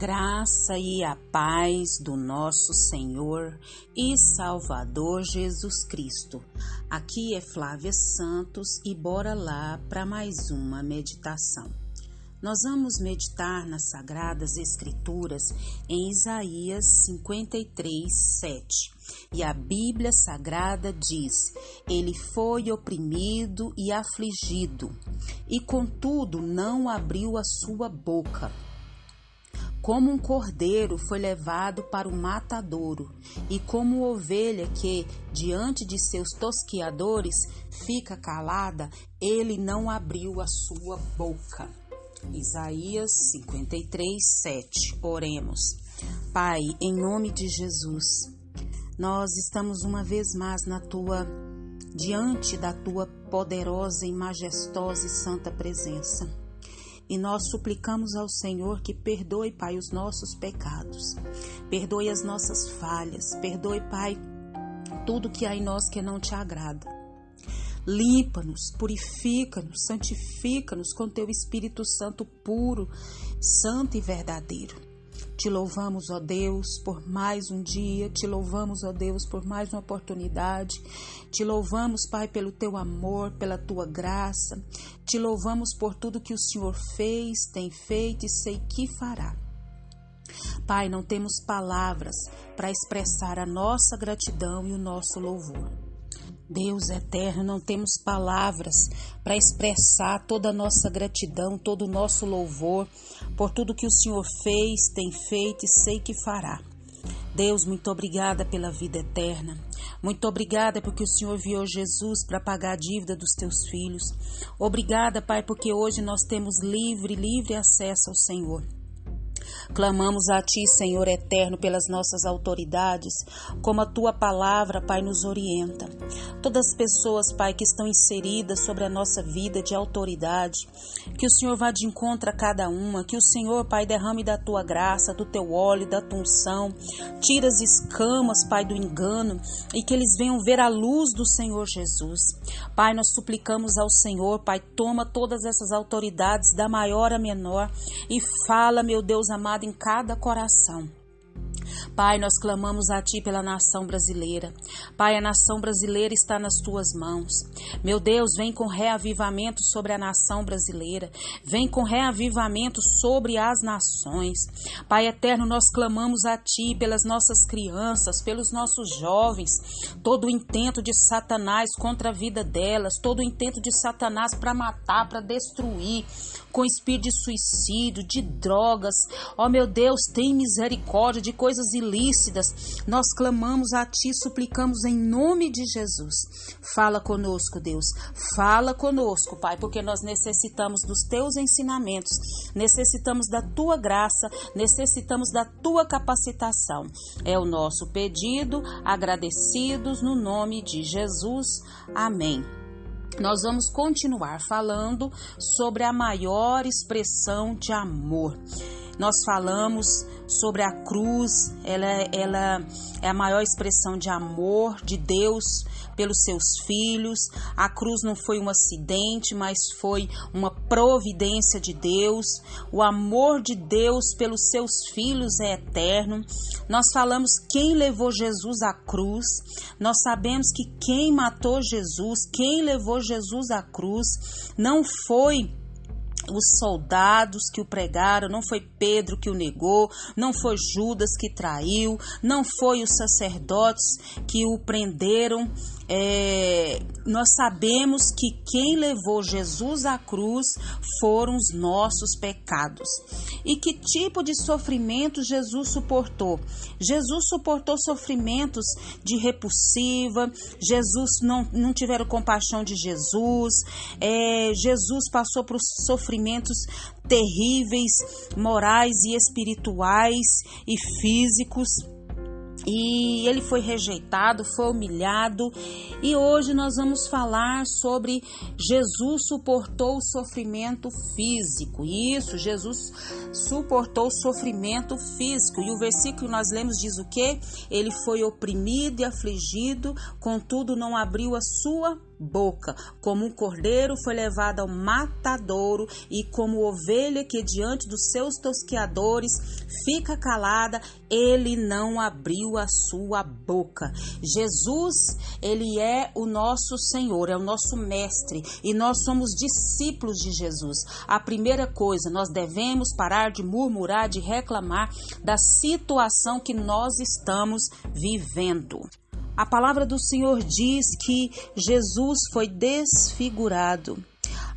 graça e a paz do nosso Senhor e Salvador Jesus Cristo. Aqui é Flávia Santos e bora lá para mais uma meditação. Nós vamos meditar nas Sagradas Escrituras em Isaías 53, 7. E a Bíblia Sagrada diz: Ele foi oprimido e afligido, e contudo não abriu a sua boca. Como um cordeiro foi levado para o matadouro, e como ovelha que, diante de seus tosquiadores, fica calada, ele não abriu a sua boca. Isaías 53, 7. Oremos. Pai, em nome de Jesus, nós estamos uma vez mais na tua diante da tua poderosa e majestosa e santa presença. E nós suplicamos ao Senhor que perdoe, Pai, os nossos pecados, perdoe as nossas falhas, perdoe, Pai, tudo que há em nós que não te agrada. Limpa-nos, purifica-nos, santifica-nos com teu Espírito Santo puro, santo e verdadeiro. Te louvamos, ó Deus, por mais um dia, te louvamos, ó Deus, por mais uma oportunidade. Te louvamos, Pai, pelo teu amor, pela tua graça. Te louvamos por tudo que o Senhor fez, tem feito e sei que fará. Pai, não temos palavras para expressar a nossa gratidão e o nosso louvor. Deus eterno, não temos palavras para expressar toda a nossa gratidão, todo o nosso louvor por tudo que o Senhor fez, tem feito e sei que fará. Deus, muito obrigada pela vida eterna. Muito obrigada porque o Senhor viu Jesus para pagar a dívida dos teus filhos. Obrigada, Pai, porque hoje nós temos livre, livre acesso ao Senhor. Clamamos a Ti, Senhor eterno, pelas nossas autoridades, como a Tua palavra, Pai, nos orienta. Todas as pessoas, Pai, que estão inseridas sobre a nossa vida de autoridade, que o Senhor vá de encontro a cada uma, que o Senhor, Pai, derrame da Tua graça, do Teu óleo, da Tua unção, tira as escamas, Pai, do engano e que eles venham ver a luz do Senhor Jesus. Pai, nós suplicamos ao Senhor, Pai, toma todas essas autoridades, da maior a menor, e fala, meu Deus amado, em cada coração. Pai, nós clamamos a Ti pela nação brasileira. Pai, a nação brasileira está nas Tuas mãos. Meu Deus, vem com reavivamento sobre a nação brasileira. Vem com reavivamento sobre as nações. Pai eterno, nós clamamos a Ti pelas nossas crianças, pelos nossos jovens. Todo o intento de Satanás contra a vida delas, todo o intento de Satanás para matar, para destruir, com espírito de suicídio, de drogas. Ó meu Deus, tem misericórdia de coisas coisas ilícitas, nós clamamos a Ti, suplicamos em nome de Jesus. Fala conosco, Deus. Fala conosco, Pai, porque nós necessitamos dos Teus ensinamentos, necessitamos da Tua graça, necessitamos da Tua capacitação. É o nosso pedido, agradecidos no nome de Jesus. Amém nós vamos continuar falando sobre a maior expressão de amor. Nós falamos sobre a cruz, ela, ela é a maior expressão de amor de Deus pelos seus filhos. A cruz não foi um acidente, mas foi uma providência de Deus. O amor de Deus pelos seus filhos é eterno. Nós falamos quem levou Jesus à cruz. Nós sabemos que quem matou Jesus, quem levou Jesus à cruz, não foi os soldados que o pregaram, não foi Pedro que o negou, não foi Judas que traiu, não foi os sacerdotes que o prenderam, é, nós sabemos que quem levou Jesus à cruz foram os nossos pecados. E que tipo de sofrimento Jesus suportou? Jesus suportou sofrimentos de repulsiva, Jesus não, não tiveram compaixão de Jesus, é, Jesus passou por sofrimentos terríveis, morais e espirituais e físicos e ele foi rejeitado, foi humilhado. E hoje nós vamos falar sobre Jesus suportou o sofrimento físico. Isso, Jesus suportou o sofrimento físico. E o versículo que nós lemos diz o que? Ele foi oprimido e afligido, contudo não abriu a sua boca. Como um cordeiro foi levado ao matadouro e como ovelha que diante dos seus tosqueadores fica calada, ele não abriu a sua boca. Jesus, ele é o nosso Senhor, é o nosso mestre e nós somos discípulos de Jesus. A primeira coisa, nós devemos parar de murmurar, de reclamar da situação que nós estamos vivendo. A palavra do Senhor diz que Jesus foi desfigurado.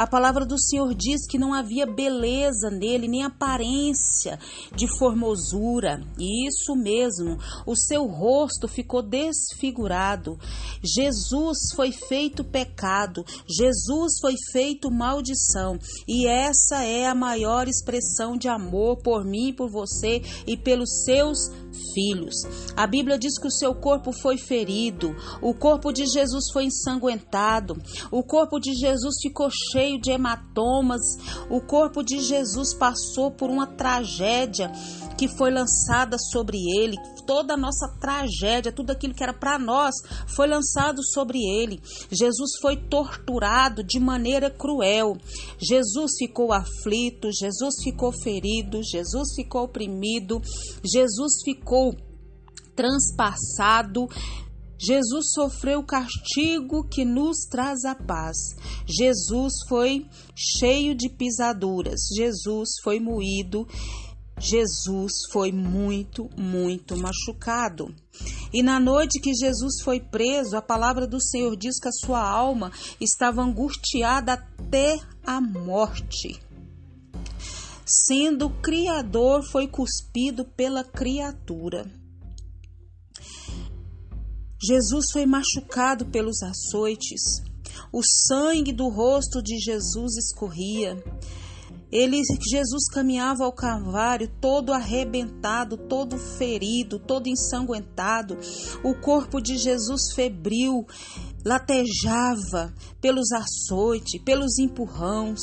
A palavra do Senhor diz que não havia beleza nele, nem aparência de formosura. Isso mesmo, o seu rosto ficou desfigurado. Jesus foi feito pecado, Jesus foi feito maldição, e essa é a maior expressão de amor por mim, por você e pelos seus filhos. A Bíblia diz que o seu corpo foi ferido, o corpo de Jesus foi ensanguentado, o corpo de Jesus ficou cheio de hematomas, o corpo de Jesus passou por uma tragédia que foi lançada sobre ele, toda a nossa tragédia, tudo aquilo que era para nós, foi lançado sobre ele. Jesus foi torturado de maneira cruel. Jesus ficou aflito, Jesus ficou ferido, Jesus ficou oprimido, Jesus ficou transpassado. Jesus sofreu o castigo que nos traz a paz. Jesus foi cheio de pisaduras. Jesus foi moído Jesus foi muito, muito machucado. E na noite que Jesus foi preso, a palavra do Senhor diz que a sua alma estava angustiada até a morte. Sendo o Criador, foi cuspido pela criatura. Jesus foi machucado pelos açoites. O sangue do rosto de Jesus escorria. Ele, Jesus caminhava ao Calvário todo arrebentado, todo ferido, todo ensanguentado. O corpo de Jesus febril latejava pelos açoites, pelos empurrões.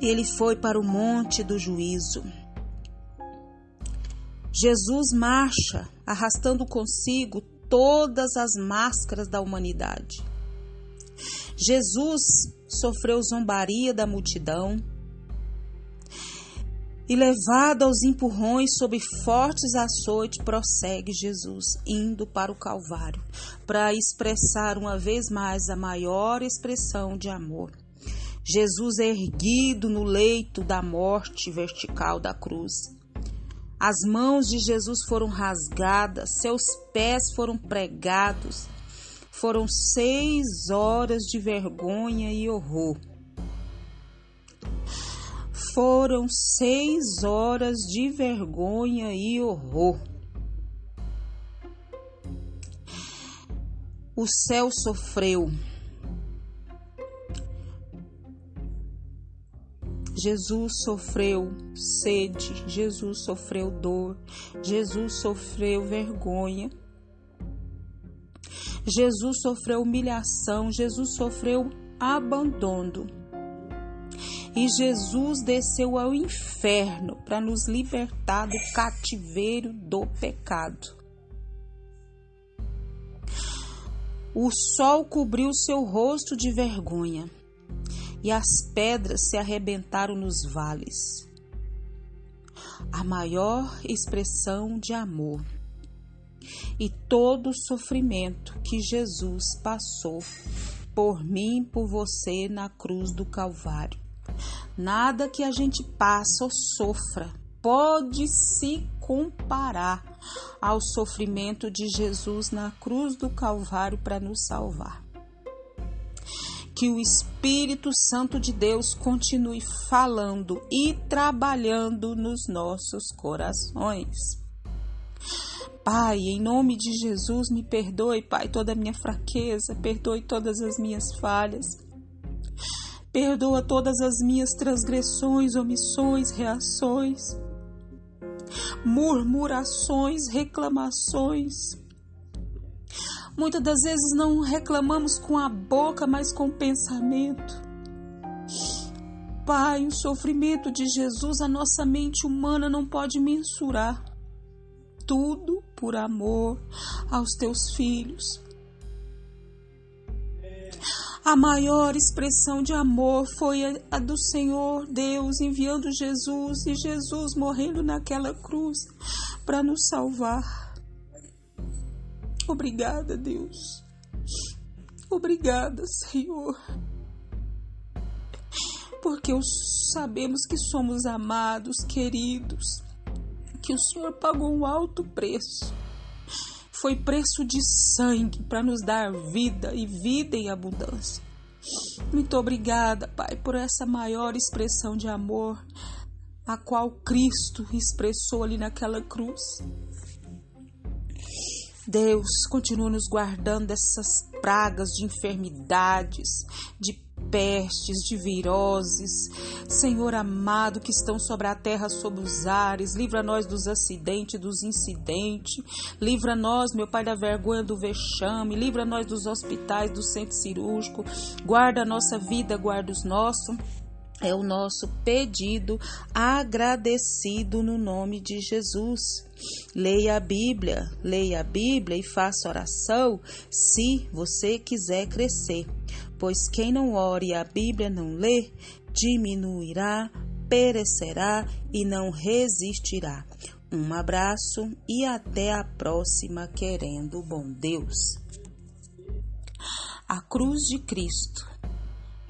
Ele foi para o monte do juízo. Jesus marcha, arrastando consigo todas as máscaras da humanidade. Jesus sofreu zombaria da multidão e levado aos empurrões sob fortes açoites, prossegue Jesus, indo para o Calvário, para expressar uma vez mais a maior expressão de amor. Jesus erguido no leito da morte vertical da cruz. As mãos de Jesus foram rasgadas, seus pés foram pregados, foram seis horas de vergonha e horror. Foram seis horas de vergonha e horror. O céu sofreu. Jesus sofreu sede, Jesus sofreu dor, Jesus sofreu vergonha. Jesus sofreu humilhação, Jesus sofreu abandono. E Jesus desceu ao inferno para nos libertar do cativeiro do pecado. O sol cobriu seu rosto de vergonha, e as pedras se arrebentaram nos vales. A maior expressão de amor e todo o sofrimento que Jesus passou por mim, por você na cruz do Calvário. Nada que a gente passe ou sofra pode se comparar ao sofrimento de Jesus na cruz do Calvário para nos salvar. Que o Espírito Santo de Deus continue falando e trabalhando nos nossos corações. Pai, em nome de Jesus, me perdoe, Pai, toda a minha fraqueza, perdoe todas as minhas falhas. Perdoa todas as minhas transgressões, omissões, reações, murmurações, reclamações. Muitas das vezes não reclamamos com a boca, mas com o pensamento. Pai, o sofrimento de Jesus, a nossa mente humana não pode mensurar tudo por amor aos teus filhos. A maior expressão de amor foi a do Senhor Deus enviando Jesus e Jesus morrendo naquela cruz para nos salvar. Obrigada, Deus. Obrigada, Senhor. Porque sabemos que somos amados, queridos, que o Senhor pagou um alto preço foi preço de sangue para nos dar vida e vida em abundância. Muito obrigada, Pai, por essa maior expressão de amor a qual Cristo expressou ali naquela cruz. Deus continua nos guardando dessas pragas de enfermidades, de pestes, de viroses, Senhor amado, que estão sobre a terra, sobre os ares, livra nós dos acidentes, dos incidentes, livra nós, meu Pai, da vergonha do vexame, livra nós dos hospitais, do centro cirúrgico, guarda a nossa vida, guarda os nossos. É o nosso pedido agradecido no nome de Jesus. Leia a Bíblia, leia a Bíblia e faça oração se você quiser crescer pois quem não ore e a Bíblia não lê, diminuirá, perecerá e não resistirá. Um abraço e até a próxima, querendo bom Deus. A cruz de Cristo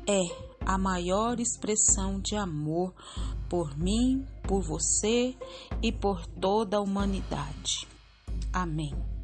é a maior expressão de amor por mim, por você e por toda a humanidade. Amém.